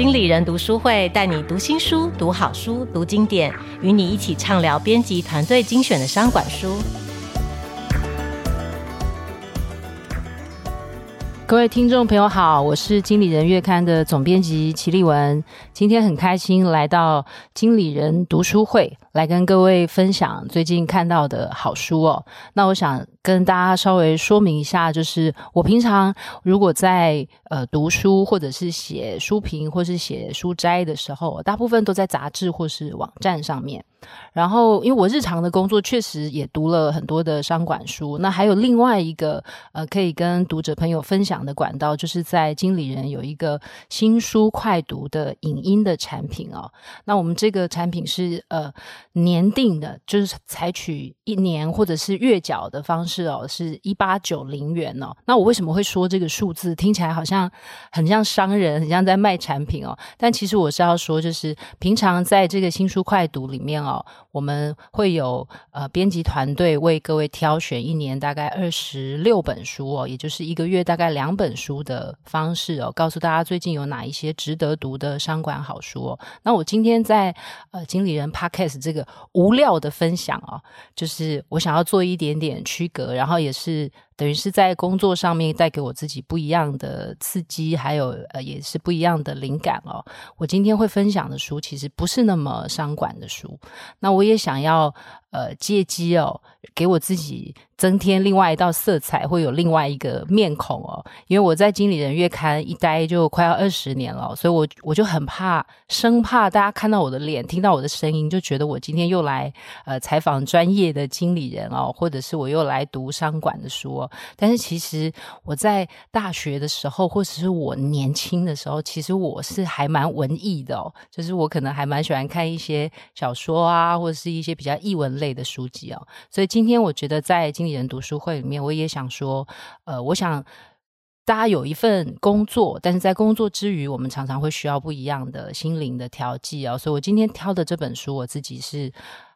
经理人读书会带你读新书、读好书、读经典，与你一起畅聊编辑团队精选的商管书。各位听众朋友好，我是经理人月刊的总编辑齐立文，今天很开心来到经理人读书会，来跟各位分享最近看到的好书哦。那我想跟大家稍微说明一下，就是我平常如果在呃读书或者是写书评或是写书摘的时候，大部分都在杂志或是网站上面。然后，因为我日常的工作确实也读了很多的商管书，那还有另外一个呃可以跟读者朋友分享的管道，就是在经理人有一个新书快读的影音的产品哦。那我们这个产品是呃年订的，就是采取一年或者是月缴的方式是哦，是一八九零元哦。那我为什么会说这个数字听起来好像很像商人，很像在卖产品哦？但其实我是要说，就是平常在这个新书快读里面哦。我们会有呃编辑团队为各位挑选一年大概二十六本书哦，也就是一个月大概两本书的方式哦，告诉大家最近有哪一些值得读的商管好书哦。那我今天在呃经理人 Podcast 这个无料的分享哦，就是我想要做一点点区隔，然后也是。等于是在工作上面带给我自己不一样的刺激，还有呃，也是不一样的灵感哦。我今天会分享的书其实不是那么商管的书，那我也想要呃借机哦，给我自己。增添另外一道色彩，会有另外一个面孔哦。因为我在经理人月刊一待就快要二十年了，所以我我就很怕，生怕大家看到我的脸，听到我的声音，就觉得我今天又来呃采访专业的经理人哦，或者是我又来读商管的书哦。但是其实我在大学的时候，或者是我年轻的时候，其实我是还蛮文艺的哦，就是我可能还蛮喜欢看一些小说啊，或者是一些比较译文类的书籍哦。所以今天我觉得在经理人读书会里面，我也想说，呃，我想大家有一份工作，但是在工作之余，我们常常会需要不一样的心灵的调剂哦。所以我今天挑的这本书，我自己是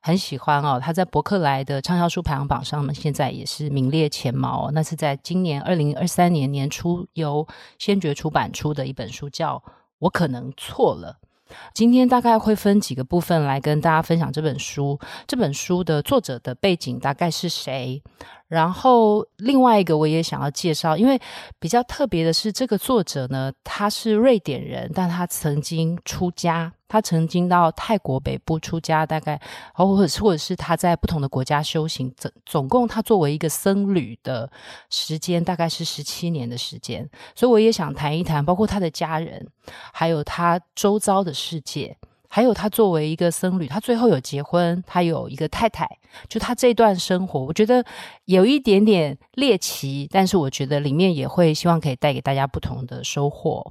很喜欢哦。他在博客来的畅销书排行榜上呢，现在也是名列前茅。那是在今年二零二三年年初由先觉出版出的一本书，叫《我可能错了》。今天大概会分几个部分来跟大家分享这本书。这本书的作者的背景大概是谁？然后另外一个我也想要介绍，因为比较特别的是，这个作者呢，他是瑞典人，但他曾经出家，他曾经到泰国北部出家，大概或者或者是他在不同的国家修行，总总共他作为一个僧侣的时间大概是十七年的时间，所以我也想谈一谈，包括他的家人，还有他周遭的世界。还有他作为一个僧侣，他最后有结婚，他有一个太太。就他这段生活，我觉得有一点点猎奇，但是我觉得里面也会希望可以带给大家不同的收获。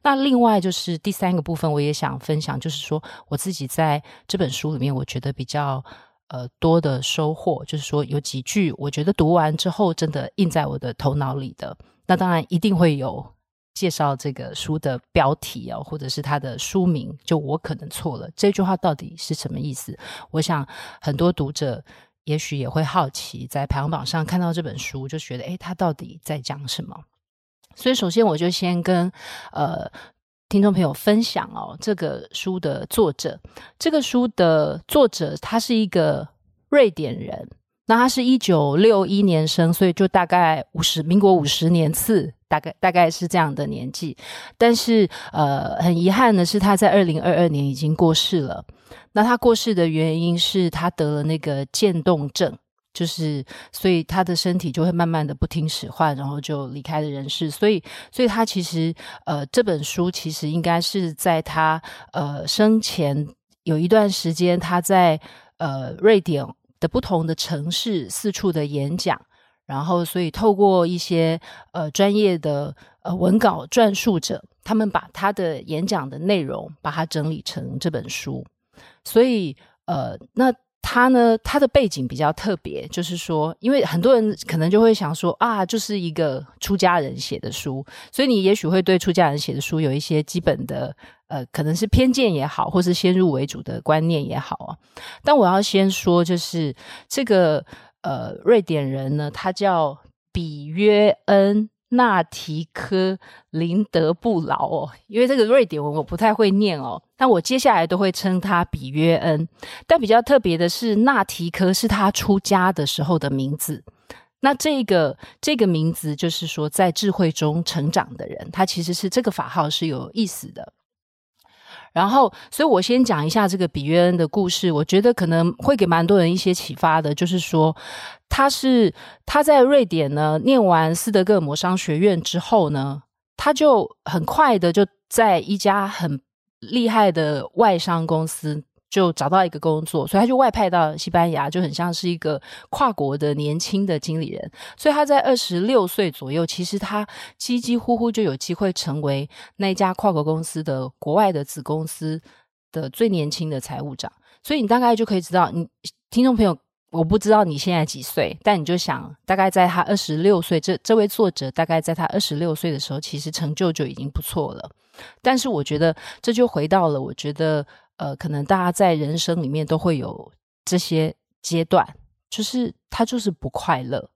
那另外就是第三个部分，我也想分享，就是说我自己在这本书里面，我觉得比较呃多的收获，就是说有几句我觉得读完之后真的印在我的头脑里的。那当然一定会有。介绍这个书的标题哦，或者是它的书名，就我可能错了。这句话到底是什么意思？我想很多读者也许也会好奇，在排行榜上看到这本书，就觉得诶，它到底在讲什么？所以首先我就先跟呃听众朋友分享哦，这个书的作者，这个书的作者他是一个瑞典人，那他是一九六一年生，所以就大概五十民国五十年次。大概大概是这样的年纪，但是呃，很遗憾的是，他在二零二二年已经过世了。那他过世的原因是他得了那个渐冻症，就是所以他的身体就会慢慢的不听使唤，然后就离开了人世。所以，所以他其实呃，这本书其实应该是在他呃生前有一段时间，他在呃瑞典的不同的城市四处的演讲。然后，所以透过一些呃专业的呃文稿撰述者，他们把他的演讲的内容把它整理成这本书。所以呃，那他呢，他的背景比较特别，就是说，因为很多人可能就会想说啊，就是一个出家人写的书，所以你也许会对出家人写的书有一些基本的呃，可能是偏见也好，或是先入为主的观念也好啊。但我要先说，就是这个。呃，瑞典人呢，他叫比约恩纳提科林德布劳哦，因为这个瑞典文我不太会念哦，但我接下来都会称他比约恩。但比较特别的是，纳提科是他出家的时候的名字。那这个这个名字就是说，在智慧中成长的人，他其实是这个法号是有意思的。然后，所以我先讲一下这个比约恩的故事。我觉得可能会给蛮多人一些启发的，就是说，他是他在瑞典呢念完斯德哥尔摩商学院之后呢，他就很快的就在一家很厉害的外商公司。就找到一个工作，所以他就外派到西班牙，就很像是一个跨国的年轻的经理人。所以他在二十六岁左右，其实他几几乎乎就有机会成为那家跨国公司的国外的子公司的最年轻的财务长。所以你大概就可以知道，你听众朋友，我不知道你现在几岁，但你就想，大概在他二十六岁，这这位作者大概在他二十六岁的时候，其实成就就已经不错了。但是我觉得这就回到了，我觉得。呃，可能大家在人生里面都会有这些阶段，就是他就是不快乐。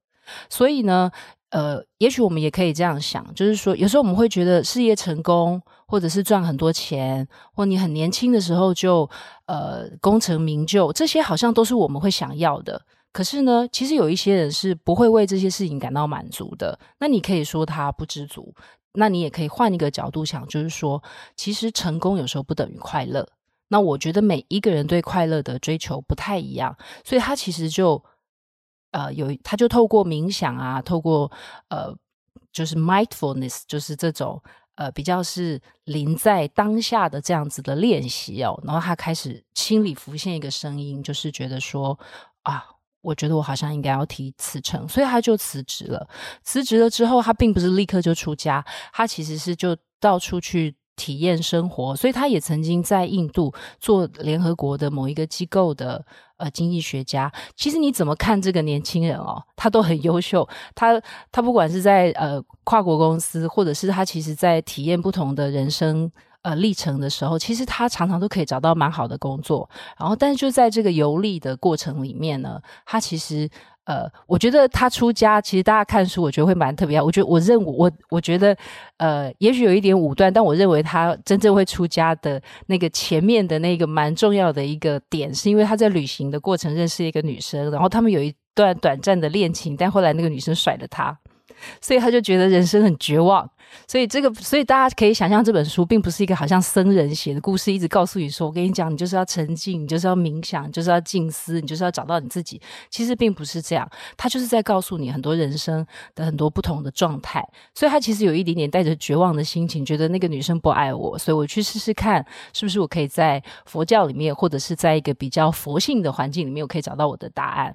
所以呢，呃，也许我们也可以这样想，就是说，有时候我们会觉得事业成功，或者是赚很多钱，或你很年轻的时候就呃功成名就，这些好像都是我们会想要的。可是呢，其实有一些人是不会为这些事情感到满足的。那你可以说他不知足，那你也可以换一个角度想，就是说，其实成功有时候不等于快乐。那我觉得每一个人对快乐的追求不太一样，所以他其实就呃有，他就透过冥想啊，透过呃就是 mindfulness，就是这种呃比较是临在当下的这样子的练习哦，然后他开始心里浮现一个声音，就是觉得说啊，我觉得我好像应该要提辞呈，所以他就辞职了。辞职了之后，他并不是立刻就出家，他其实是就到处去。体验生活，所以他也曾经在印度做联合国的某一个机构的呃经济学家。其实你怎么看这个年轻人哦，他都很优秀。他他不管是在呃跨国公司，或者是他其实在体验不同的人生呃历程的时候，其实他常常都可以找到蛮好的工作。然后，但是就在这个游历的过程里面呢，他其实。呃，我觉得他出家，其实大家看书，我觉得会蛮特别。我觉得，我认我，我觉得，呃，也许有一点武断，但我认为他真正会出家的那个前面的那个蛮重要的一个点，是因为他在旅行的过程认识一个女生，然后他们有一段短暂的恋情，但后来那个女生甩了他。所以他就觉得人生很绝望，所以这个，所以大家可以想象，这本书并不是一个好像僧人写的故事，一直告诉你说，我跟你讲，你就是要沉静，你就是要冥想，你就是要静思，你就是要找到你自己。其实并不是这样，他就是在告诉你很多人生的很多不同的状态。所以他其实有一点点带着绝望的心情，觉得那个女生不爱我，所以我去试试看，是不是我可以在佛教里面，或者是在一个比较佛性的环境里面，我可以找到我的答案。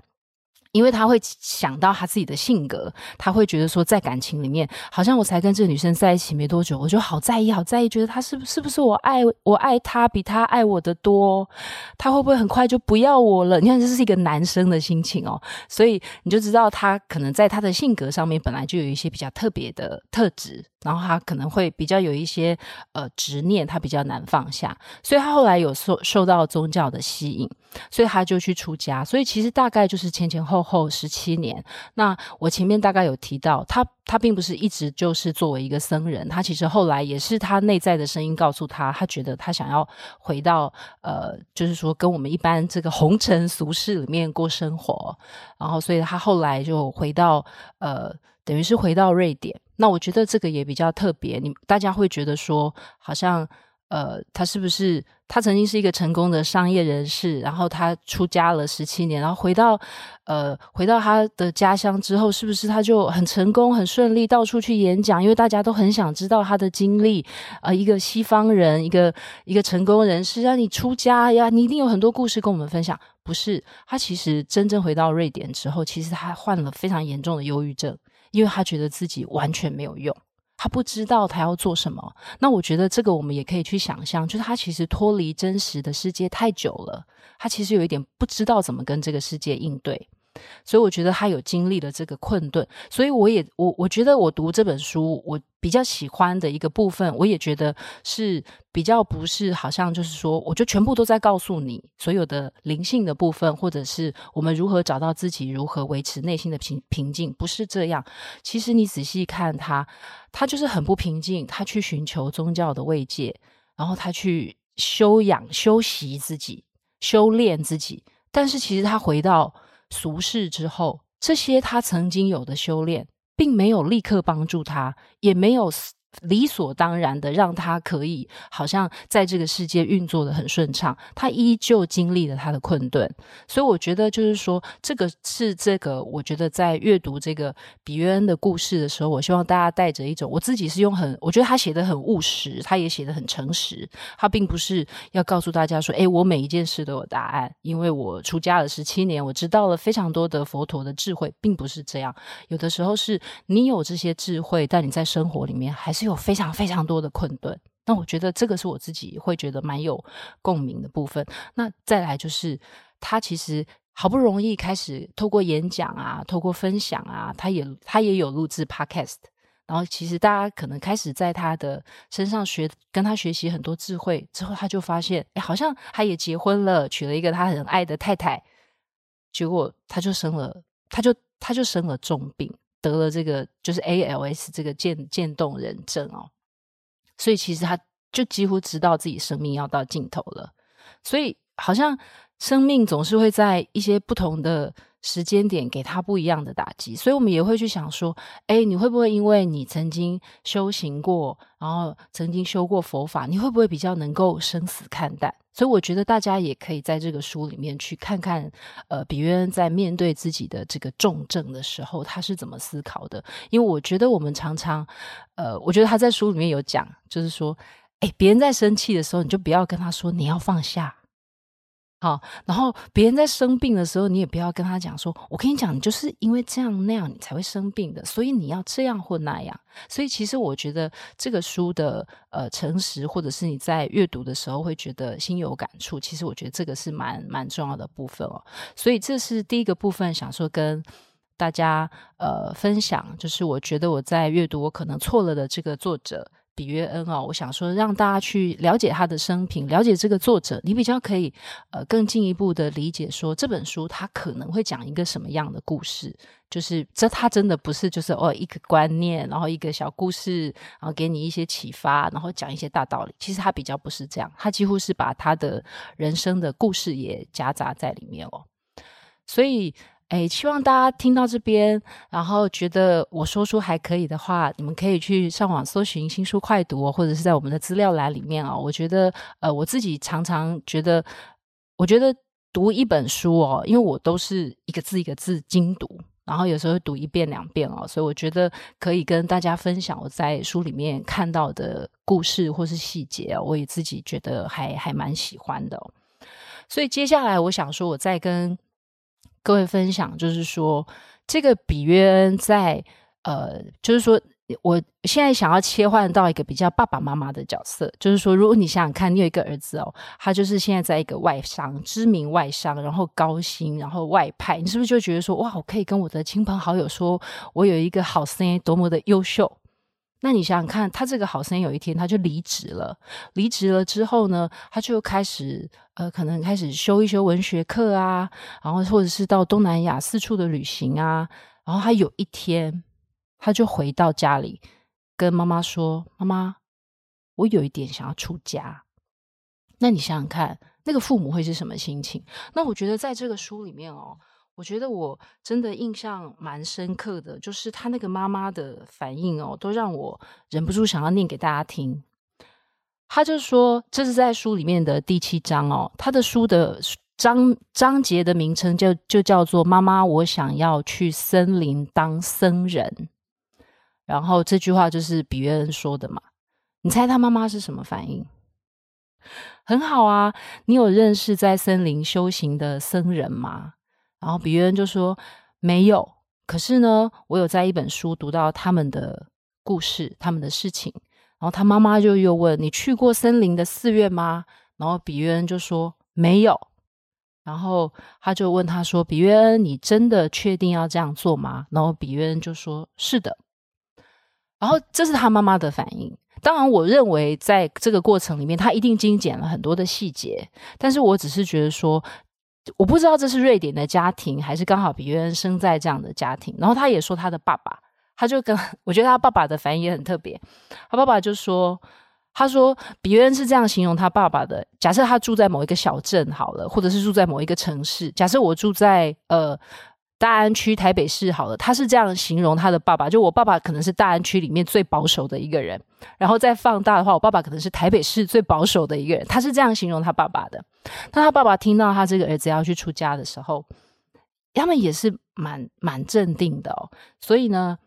因为他会想到他自己的性格，他会觉得说，在感情里面，好像我才跟这个女生在一起没多久，我就好在意，好在意，觉得他是不是不是我爱我爱他比他爱我的多，他会不会很快就不要我了？你看，这是一个男生的心情哦，所以你就知道他可能在他的性格上面本来就有一些比较特别的特质。然后他可能会比较有一些呃执念，他比较难放下，所以他后来有受受到宗教的吸引，所以他就去出家。所以其实大概就是前前后后十七年。那我前面大概有提到，他他并不是一直就是作为一个僧人，他其实后来也是他内在的声音告诉他，他觉得他想要回到呃，就是说跟我们一般这个红尘俗世里面过生活。然后，所以他后来就回到呃，等于是回到瑞典。那我觉得这个也比较特别，你大家会觉得说，好像呃，他是不是他曾经是一个成功的商业人士，然后他出家了十七年，然后回到呃回到他的家乡之后，是不是他就很成功、很顺利，到处去演讲？因为大家都很想知道他的经历啊、呃，一个西方人，一个一个成功人士，让、你出家呀，你一定有很多故事跟我们分享。不是，他其实真正回到瑞典之后，其实他患了非常严重的忧郁症。因为他觉得自己完全没有用，他不知道他要做什么。那我觉得这个我们也可以去想象，就是他其实脱离真实的世界太久了，他其实有一点不知道怎么跟这个世界应对。所以我觉得他有经历了这个困顿，所以我也我我觉得我读这本书，我比较喜欢的一个部分，我也觉得是比较不是好像就是说，我就全部都在告诉你所有的灵性的部分，或者是我们如何找到自己，如何维持内心的平平静，不是这样。其实你仔细看他，他就是很不平静，他去寻求宗教的慰藉，然后他去修养、修习自己、修炼自己，但是其实他回到。俗世之后，这些他曾经有的修炼，并没有立刻帮助他，也没有。理所当然的让他可以好像在这个世界运作得很顺畅，他依旧经历了他的困顿，所以我觉得就是说，这个是这个，我觉得在阅读这个比约恩的故事的时候，我希望大家带着一种，我自己是用很，我觉得他写的很务实，他也写的很诚实，他并不是要告诉大家说，诶，我每一件事都有答案，因为我出家了十七年，我知道了非常多的佛陀的智慧，并不是这样，有的时候是你有这些智慧，但你在生活里面还是。有非常非常多的困顿，那我觉得这个是我自己会觉得蛮有共鸣的部分。那再来就是，他其实好不容易开始透过演讲啊，透过分享啊，他也他也有录制 Podcast。然后其实大家可能开始在他的身上学，跟他学习很多智慧之后，他就发现，哎，好像他也结婚了，娶了一个他很爱的太太，结果他就生了，他就他就生了重病。得了这个就是 ALS 这个渐渐冻人症哦，所以其实他就几乎知道自己生命要到尽头了，所以好像生命总是会在一些不同的。时间点给他不一样的打击，所以我们也会去想说，哎，你会不会因为你曾经修行过，然后曾经修过佛法，你会不会比较能够生死看淡？所以我觉得大家也可以在这个书里面去看看，呃，比约恩在面对自己的这个重症的时候，他是怎么思考的？因为我觉得我们常常，呃，我觉得他在书里面有讲，就是说，哎，别人在生气的时候，你就不要跟他说你要放下。好，然后别人在生病的时候，你也不要跟他讲说：“我跟你讲，你就是因为这样那样，你才会生病的，所以你要这样或那样。”所以，其实我觉得这个书的呃诚实，或者是你在阅读的时候会觉得心有感触，其实我觉得这个是蛮蛮重要的部分哦。所以，这是第一个部分，想说跟大家呃分享，就是我觉得我在阅读我可能错了的这个作者。比约恩哦，我想说让大家去了解他的生平，了解这个作者，你比较可以呃更进一步的理解说这本书他可能会讲一个什么样的故事，就是这他真的不是就是哦一个观念，然后一个小故事，然后给你一些启发，然后讲一些大道理。其实他比较不是这样，他几乎是把他的人生的故事也夹杂在里面哦，所以。哎，希望大家听到这边，然后觉得我说书还可以的话，你们可以去上网搜寻新书快读，或者是在我们的资料栏里面哦。我觉得，呃，我自己常常觉得，我觉得读一本书哦，因为我都是一个字一个字精读，然后有时候读一遍两遍哦，所以我觉得可以跟大家分享我在书里面看到的故事或是细节哦，我也自己觉得还还蛮喜欢的。所以接下来我想说，我再跟。各位分享，就是说，这个比约恩在呃，就是说，我现在想要切换到一个比较爸爸妈妈的角色，就是说，如果你想想看，你有一个儿子哦，他就是现在在一个外商，知名外商，然后高薪，然后外派，你是不是就觉得说，哇，我可以跟我的亲朋好友说，我有一个好生多么的优秀？那你想想看，他这个好生有一天他就离职了，离职了之后呢，他就开始呃，可能开始修一修文学课啊，然后或者是到东南亚四处的旅行啊，然后他有一天他就回到家里，跟妈妈说：“妈妈，我有一点想要出家。”那你想想看，那个父母会是什么心情？那我觉得在这个书里面哦。我觉得我真的印象蛮深刻的，就是他那个妈妈的反应哦，都让我忍不住想要念给大家听。他就说，这是在书里面的第七章哦，他的书的章章节的名称就就叫做“妈妈，我想要去森林当僧人”。然后这句话就是比约恩说的嘛。你猜他妈妈是什么反应？很好啊，你有认识在森林修行的僧人吗？然后比约恩就说没有，可是呢，我有在一本书读到他们的故事，他们的事情。然后他妈妈就又问：“你去过森林的寺院吗？”然后比约恩就说：“没有。”然后他就问他说：“比约恩，你真的确定要这样做吗？”然后比约恩就说：“是的。”然后这是他妈妈的反应。当然，我认为在这个过程里面，他一定精简了很多的细节。但是我只是觉得说，我不知道这是瑞典的家庭，还是刚好比约恩生在这样的家庭。然后他也说他的爸爸，他就跟 我觉得他爸爸的反应也很特别。他爸爸就说：“他说比约恩是这样形容他爸爸的。假设他住在某一个小镇好了，或者是住在某一个城市。假设我住在呃。”大安区台北市好了，他是这样形容他的爸爸，就我爸爸可能是大安区里面最保守的一个人，然后再放大的话，我爸爸可能是台北市最保守的一个人，他是这样形容他爸爸的。当他爸爸听到他这个儿子要去出家的时候，他们也是蛮蛮镇定的哦。所以呢，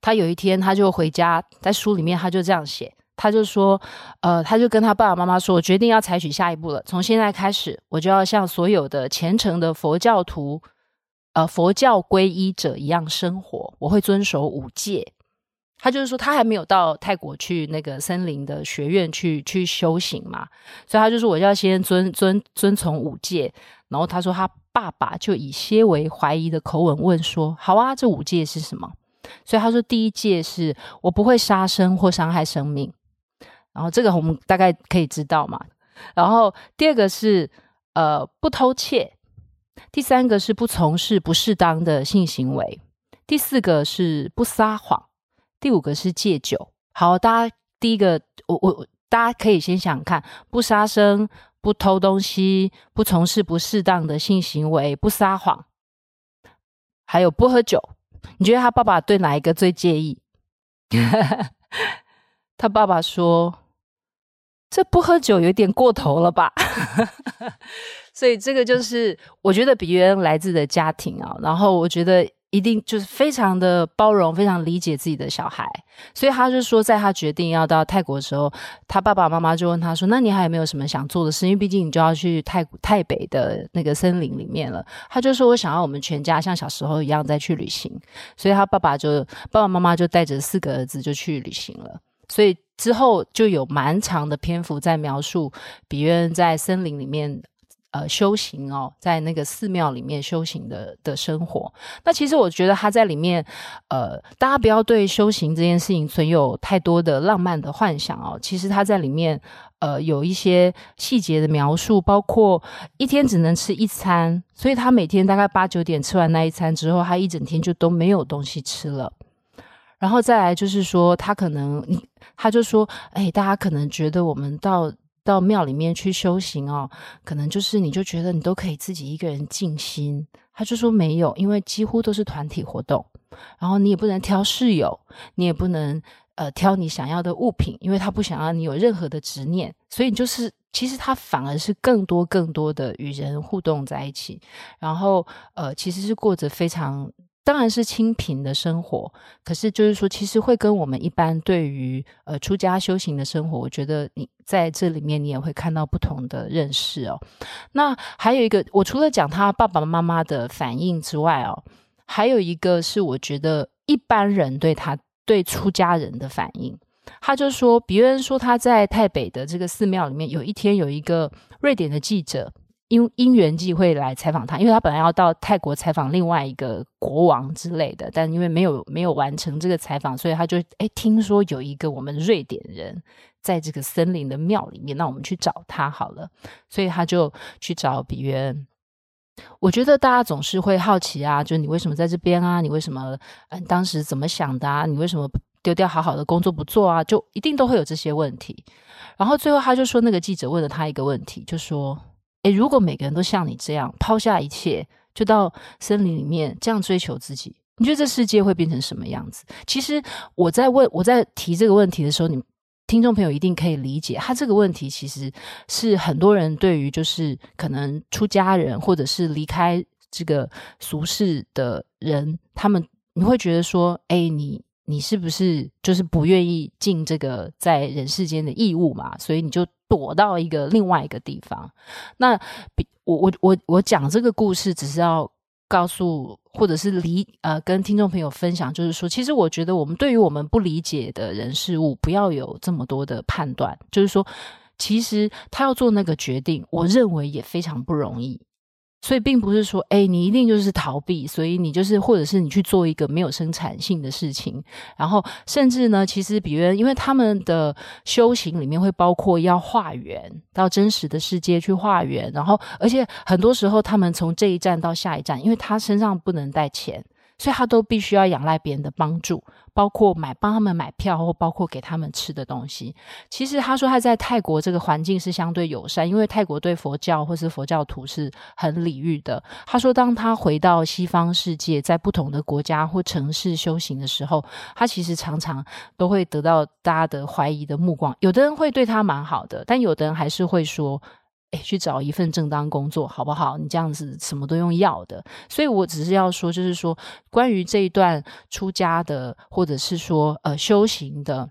他有一天他就回家，在书里面他就这样写，他就说，呃，他就跟他爸爸妈妈说，我决定要采取下一步了，从现在开始，我就要像所有的虔诚的佛教徒。呃，佛教皈依者一样生活，我会遵守五戒。他就是说，他还没有到泰国去那个森林的学院去去修行嘛，所以他就说，我要先遵遵遵从五戒。然后他说，他爸爸就以些微怀疑的口吻问说：“好啊，这五戒是什么？”所以他说，第一戒是我不会杀生或伤害生命。然后这个我们大概可以知道嘛。然后第二个是呃，不偷窃。第三个是不从事不适当的性行为，第四个是不撒谎，第五个是戒酒。好，大家第一个，我我大家可以先想看：不杀生、不偷东西、不从事不适当的性行为、不撒谎，还有不喝酒。你觉得他爸爸对哪一个最介意？他爸爸说：“这不喝酒有点过头了吧？” 所以这个就是我觉得比约恩来自的家庭啊，然后我觉得一定就是非常的包容，非常理解自己的小孩。所以他就说，在他决定要到泰国的时候，他爸爸妈妈就问他说：“那你还有没有什么想做的事？因为毕竟你就要去泰泰北的那个森林里面了。”他就说：“我想要我们全家像小时候一样再去旅行。”所以他爸爸就爸爸妈妈就带着四个儿子就去旅行了。所以之后就有蛮长的篇幅在描述比约恩在森林里面。呃，修行哦，在那个寺庙里面修行的的生活。那其实我觉得他在里面，呃，大家不要对修行这件事情存有太多的浪漫的幻想哦。其实他在里面，呃，有一些细节的描述，包括一天只能吃一餐，所以他每天大概八九点吃完那一餐之后，他一整天就都没有东西吃了。然后再来就是说，他可能，他就说，哎，大家可能觉得我们到。到庙里面去修行哦，可能就是你就觉得你都可以自己一个人静心。他就说没有，因为几乎都是团体活动，然后你也不能挑室友，你也不能呃挑你想要的物品，因为他不想让你有任何的执念，所以就是其实他反而是更多更多的与人互动在一起，然后呃其实是过着非常。当然是清贫的生活，可是就是说，其实会跟我们一般对于呃出家修行的生活，我觉得你在这里面你也会看到不同的认识哦。那还有一个，我除了讲他爸爸妈妈的反应之外哦，还有一个是我觉得一般人对他对出家人的反应，他就说，比如说他在泰北的这个寺庙里面，有一天有一个瑞典的记者。因因缘际会来采访他，因为他本来要到泰国采访另外一个国王之类的，但因为没有没有完成这个采访，所以他就哎听说有一个我们瑞典人在这个森林的庙里面，那我们去找他好了，所以他就去找比约恩。我觉得大家总是会好奇啊，就你为什么在这边啊？你为什么嗯当时怎么想的啊？你为什么丢掉好好的工作不做啊？就一定都会有这些问题。然后最后他就说，那个记者问了他一个问题，就说。诶，如果每个人都像你这样抛下一切，就到森林里面这样追求自己，你觉得这世界会变成什么样子？其实我在问，我在提这个问题的时候，你听众朋友一定可以理解，他这个问题其实是很多人对于就是可能出家人或者是离开这个俗世的人，他们你会觉得说，诶，你你是不是就是不愿意尽这个在人世间的义务嘛？所以你就。躲到一个另外一个地方，那我我我我讲这个故事，只是要告诉或者是理呃跟听众朋友分享，就是说，其实我觉得我们对于我们不理解的人事物，不要有这么多的判断。就是说，其实他要做那个决定，我认为也非常不容易，所以并不是说，哎，你一定就是逃避，所以你就是，或者是你去做一个没有生产性的事情。然后，甚至呢，其实比如，因为他们的修行里面会包括要化缘到真实的世界去化缘，然后，而且很多时候他们从这一站到下一站，因为他身上不能带钱。所以他都必须要仰赖别人的帮助，包括买帮他们买票，或包括给他们吃的东西。其实他说他在泰国这个环境是相对友善，因为泰国对佛教或是佛教徒是很礼遇的。他说，当他回到西方世界，在不同的国家或城市修行的时候，他其实常常都会得到大家的怀疑的目光。有的人会对他蛮好的，但有的人还是会说。去找一份正当工作，好不好？你这样子什么都用要的，所以我只是要说，就是说，关于这一段出家的，或者是说呃修行的。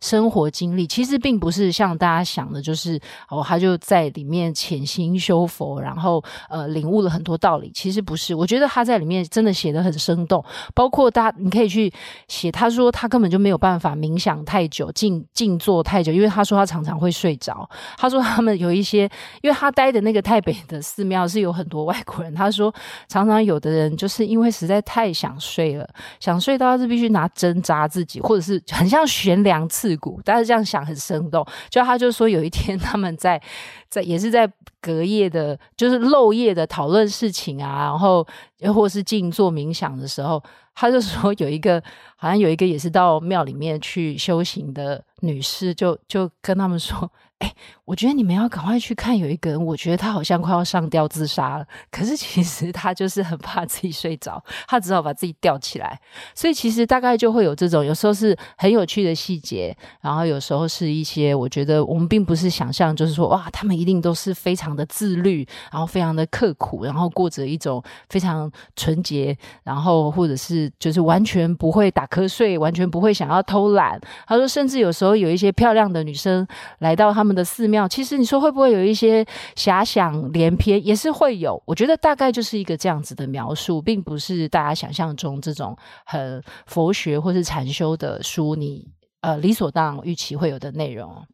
生活经历其实并不是像大家想的，就是哦，他就在里面潜心修佛，然后呃领悟了很多道理。其实不是，我觉得他在里面真的写得很生动。包括大家，你可以去写，他说他根本就没有办法冥想太久、静静坐太久，因为他说他常常会睡着。他说他们有一些，因为他待的那个台北的寺庙是有很多外国人，他说常常有的人就是因为实在太想睡了，想睡到是必须拿针扎自己，或者是很像悬梁刺。但是这样想很生动。就他就说，有一天他们在在也是在隔夜的，就是漏夜的讨论事情啊，然后又或是静坐冥想的时候，他就说有一个好像有一个也是到庙里面去修行的女士，就就跟他们说。哎，我觉得你们要赶快去看，有一个人，我觉得他好像快要上吊自杀了。可是其实他就是很怕自己睡着，他只好把自己吊起来。所以其实大概就会有这种，有时候是很有趣的细节，然后有时候是一些我觉得我们并不是想象，就是说哇，他们一定都是非常的自律，然后非常的刻苦，然后过着一种非常纯洁，然后或者是就是完全不会打瞌睡，完全不会想要偷懒。他说，甚至有时候有一些漂亮的女生来到他们。的寺庙，其实你说会不会有一些遐想连篇，也是会有。我觉得大概就是一个这样子的描述，并不是大家想象中这种很佛学或是禅修的书，你呃理所当然预期会有的内容。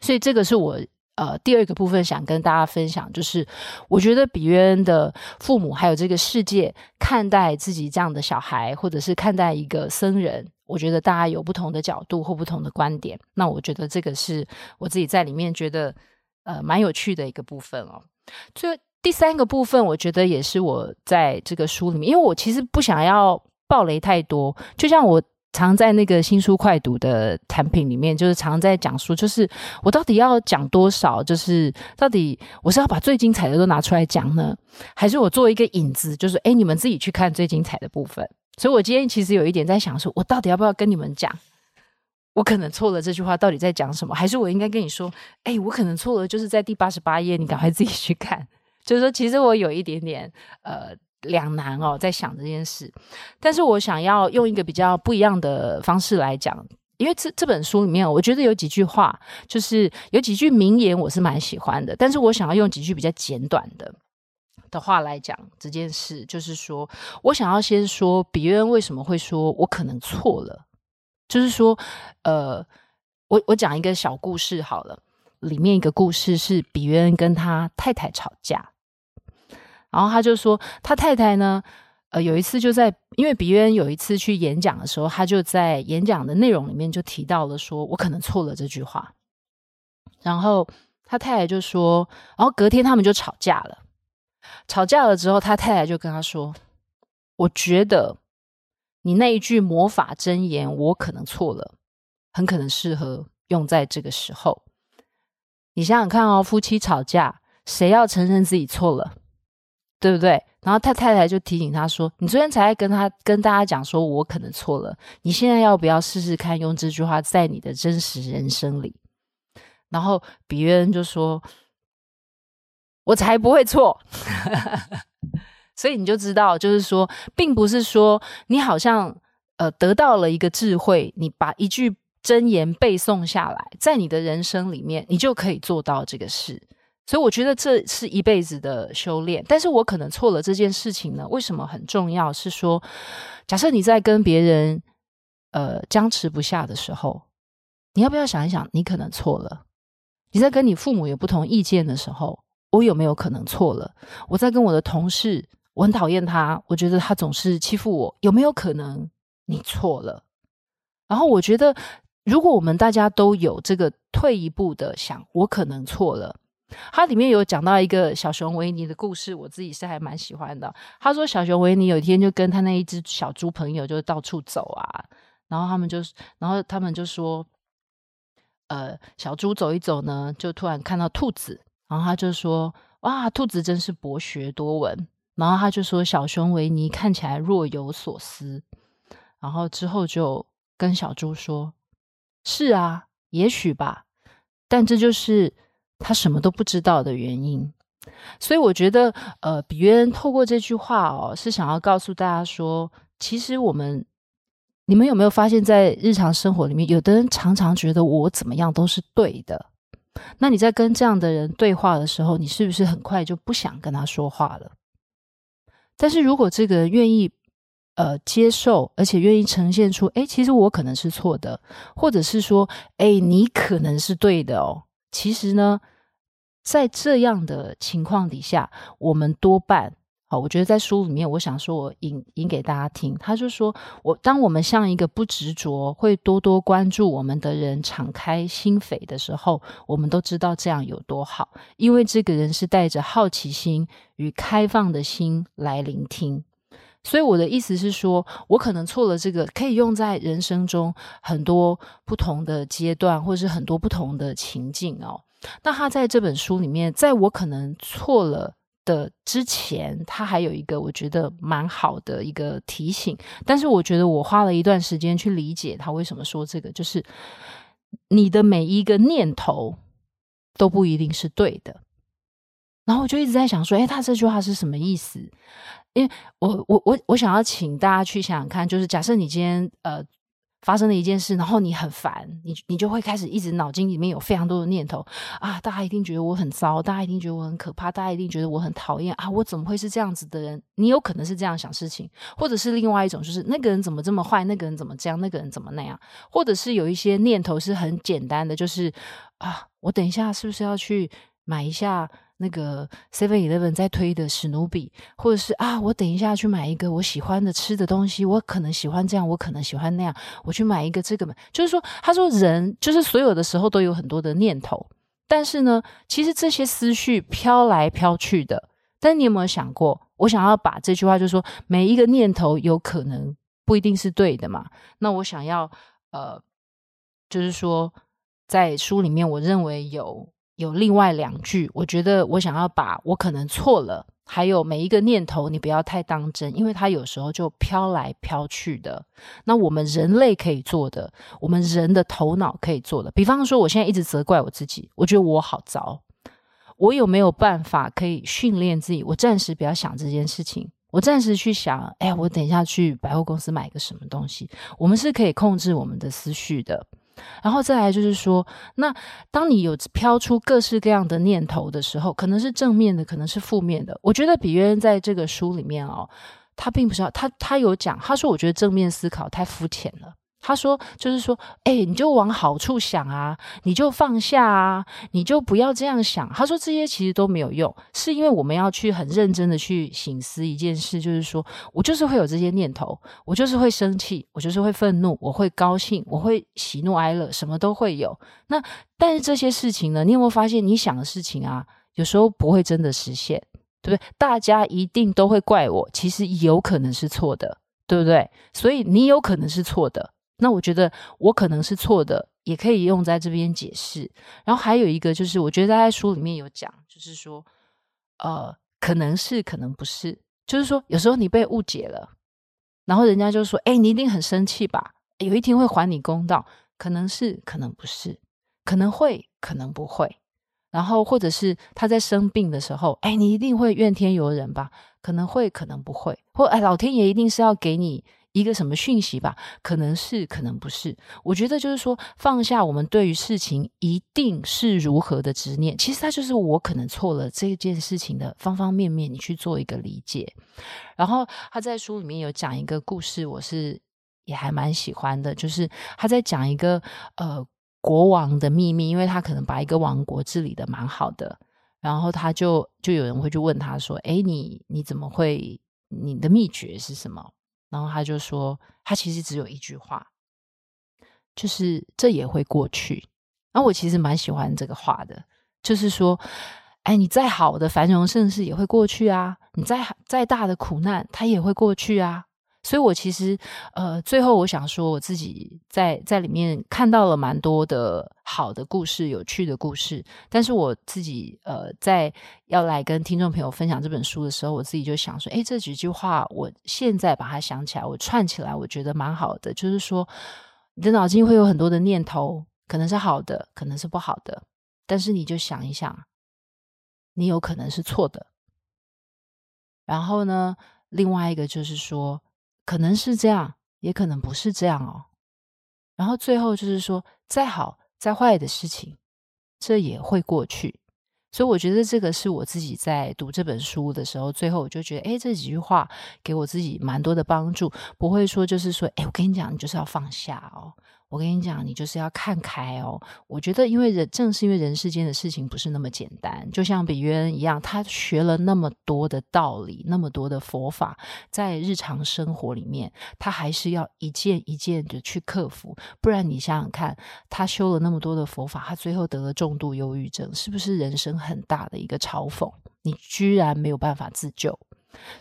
所以这个是我呃第二个部分想跟大家分享，就是我觉得比约恩的父母还有这个世界看待自己这样的小孩，或者是看待一个僧人。我觉得大家有不同的角度或不同的观点，那我觉得这个是我自己在里面觉得呃蛮有趣的一个部分哦。最第三个部分，我觉得也是我在这个书里面，因为我其实不想要爆雷太多，就像我常在那个新书快读的产品里面，就是常在讲书，就是我到底要讲多少，就是到底我是要把最精彩的都拿出来讲呢，还是我做一个引子，就是诶，你们自己去看最精彩的部分。所以，我今天其实有一点在想说，我到底要不要跟你们讲？我可能错了，这句话到底在讲什么？还是我应该跟你说，哎，我可能错了，就是在第八十八页，你赶快自己去看。就是说，其实我有一点点呃两难哦，在想这件事。但是我想要用一个比较不一样的方式来讲，因为这这本书里面，我觉得有几句话，就是有几句名言，我是蛮喜欢的。但是我想要用几句比较简短的。的话来讲这件事，就是说我想要先说比约恩为什么会说我可能错了，就是说，呃，我我讲一个小故事好了，里面一个故事是比约恩跟他太太吵架，然后他就说他太太呢，呃，有一次就在因为比约恩有一次去演讲的时候，他就在演讲的内容里面就提到了说我可能错了这句话，然后他太太就说，然后隔天他们就吵架了。吵架了之后，他太太就跟他说：“我觉得你那一句魔法真言，我可能错了，很可能适合用在这个时候。你想想看哦，夫妻吵架，谁要承认自己错了，对不对？然后他太太就提醒他说：‘你昨天才跟他跟大家讲说我可能错了，你现在要不要试试看用这句话在你的真实人生里？’然后比约恩就说。”我才不会错，所以你就知道，就是说，并不是说你好像呃得到了一个智慧，你把一句箴言背诵下来，在你的人生里面，你就可以做到这个事。所以我觉得这是一辈子的修炼。但是我可能错了这件事情呢？为什么很重要？是说，假设你在跟别人呃僵持不下的时候，你要不要想一想，你可能错了？你在跟你父母有不同意见的时候。我有没有可能错了？我在跟我的同事，我很讨厌他，我觉得他总是欺负我，有没有可能你错了？然后我觉得，如果我们大家都有这个退一步的想，我可能错了。它里面有讲到一个小熊维尼的故事，我自己是还蛮喜欢的。他说，小熊维尼有一天就跟他那一只小猪朋友就到处走啊，然后他们就，然后他们就说，呃，小猪走一走呢，就突然看到兔子。然后他就说：“哇，兔子真是博学多闻。”然后他就说：“小熊维尼看起来若有所思。”然后之后就跟小猪说：“是啊，也许吧，但这就是他什么都不知道的原因。”所以我觉得，呃，比约恩透过这句话哦，是想要告诉大家说，其实我们，你们有没有发现，在日常生活里面，有的人常常觉得我怎么样都是对的。那你在跟这样的人对话的时候，你是不是很快就不想跟他说话了？但是如果这个人愿意呃接受，而且愿意呈现出，哎，其实我可能是错的，或者是说，哎，你可能是对的哦。其实呢，在这样的情况底下，我们多半。好，我觉得在书里面，我想说，我引引给大家听。他就说，我当我们像一个不执着、会多多关注我们的人敞开心扉的时候，我们都知道这样有多好，因为这个人是带着好奇心与开放的心来聆听。所以我的意思是说，我可能错了，这个可以用在人生中很多不同的阶段，或者是很多不同的情境哦。那他在这本书里面，在我可能错了。的之前，他还有一个我觉得蛮好的一个提醒，但是我觉得我花了一段时间去理解他为什么说这个，就是你的每一个念头都不一定是对的。然后我就一直在想说，哎，他这句话是什么意思？因为我我我我想要请大家去想想看，就是假设你今天呃。发生了一件事，然后你很烦，你你就会开始一直脑筋里面有非常多的念头啊！大家一定觉得我很糟，大家一定觉得我很可怕，大家一定觉得我很讨厌啊！我怎么会是这样子的人？你有可能是这样想事情，或者是另外一种，就是那个人怎么这么坏，那个人怎么这样，那个人怎么那样，或者是有一些念头是很简单的，就是啊，我等一下是不是要去买一下？那个 Seven Eleven 在推的史努比，或者是啊，我等一下去买一个我喜欢的吃的东西，我可能喜欢这样，我可能喜欢那样，我去买一个这个嘛。就是说，他说人就是所有的时候都有很多的念头，但是呢，其实这些思绪飘来飘去的。但你有没有想过，我想要把这句话，就是说每一个念头有可能不一定是对的嘛？那我想要呃，就是说在书里面，我认为有。有另外两句，我觉得我想要把我可能错了，还有每一个念头，你不要太当真，因为它有时候就飘来飘去的。那我们人类可以做的，我们人的头脑可以做的，比方说，我现在一直责怪我自己，我觉得我好糟，我有没有办法可以训练自己？我暂时不要想这件事情，我暂时去想，哎，我等一下去百货公司买个什么东西。我们是可以控制我们的思绪的。然后再来就是说，那当你有飘出各式各样的念头的时候，可能是正面的，可能是负面的。我觉得比约恩在这个书里面哦，他并不是要他他有讲，他说我觉得正面思考太肤浅了。他说：“就是说，哎，你就往好处想啊，你就放下啊，你就不要这样想。”他说：“这些其实都没有用，是因为我们要去很认真的去省思一件事，就是说我就是会有这些念头，我就是会生气，我就是会愤怒，我会高兴，我会喜怒哀乐，什么都会有。那但是这些事情呢，你有没有发现，你想的事情啊，有时候不会真的实现，对不对？大家一定都会怪我，其实有可能是错的，对不对？所以你有可能是错的。”那我觉得我可能是错的，也可以用在这边解释。然后还有一个就是，我觉得在书里面有讲，就是说，呃，可能是，可能不是，就是说，有时候你被误解了，然后人家就说，哎，你一定很生气吧？有一天会还你公道，可能是，可能不是，可能会，可能不会。然后或者是他在生病的时候，哎，你一定会怨天尤人吧？可能会，可能不会。或哎，老天爷一定是要给你。一个什么讯息吧？可能是，可能不是。我觉得就是说，放下我们对于事情一定是如何的执念，其实它就是我可能错了这件事情的方方面面，你去做一个理解。然后他在书里面有讲一个故事，我是也还蛮喜欢的，就是他在讲一个呃国王的秘密，因为他可能把一个王国治理的蛮好的。然后他就就有人会去问他说：“哎，你你怎么会？你的秘诀是什么？”然后他就说：“他其实只有一句话，就是这也会过去。”然后我其实蛮喜欢这个话的，就是说，哎，你再好的繁荣盛世也会过去啊，你再再大的苦难它也会过去啊。所以，我其实，呃，最后我想说，我自己在在里面看到了蛮多的好的故事、有趣的故事。但是，我自己，呃，在要来跟听众朋友分享这本书的时候，我自己就想说，诶，这几句话，我现在把它想起来，我串起来，我觉得蛮好的。就是说，你的脑筋会有很多的念头，可能是好的，可能是不好的，但是你就想一想，你有可能是错的。然后呢，另外一个就是说。可能是这样，也可能不是这样哦。然后最后就是说，再好再坏的事情，这也会过去。所以我觉得这个是我自己在读这本书的时候，最后我就觉得，哎，这几句话给我自己蛮多的帮助。不会说就是说，哎，我跟你讲，你就是要放下哦。我跟你讲，你就是要看开哦。我觉得，因为人正是因为人世间的事情不是那么简单，就像比约恩一样，他学了那么多的道理，那么多的佛法，在日常生活里面，他还是要一件一件的去克服。不然，你想想看，他修了那么多的佛法，他最后得了重度忧郁症，是不是人生很大的一个嘲讽？你居然没有办法自救。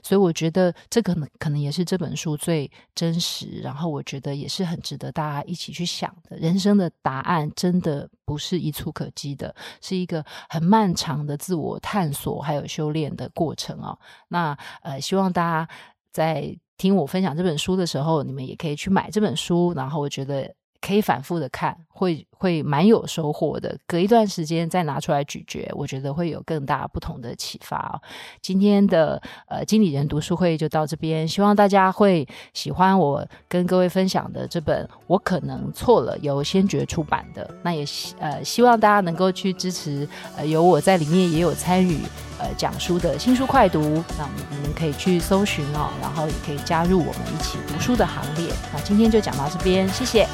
所以我觉得这可能可能也是这本书最真实，然后我觉得也是很值得大家一起去想的。人生的答案真的不是一蹴可几的，是一个很漫长的自我探索还有修炼的过程哦。那呃，希望大家在听我分享这本书的时候，你们也可以去买这本书，然后我觉得。可以反复的看，会会蛮有收获的。隔一段时间再拿出来咀嚼，我觉得会有更大不同的启发。今天的呃经理人读书会就到这边，希望大家会喜欢我跟各位分享的这本《我可能错了》，由先觉出版的。那也希呃希望大家能够去支持，呃有我在里面也有参与呃讲书的新书快读，那你们可以去搜寻哦，然后也可以加入我们一起读书的行列。那今天就讲到这边，谢谢。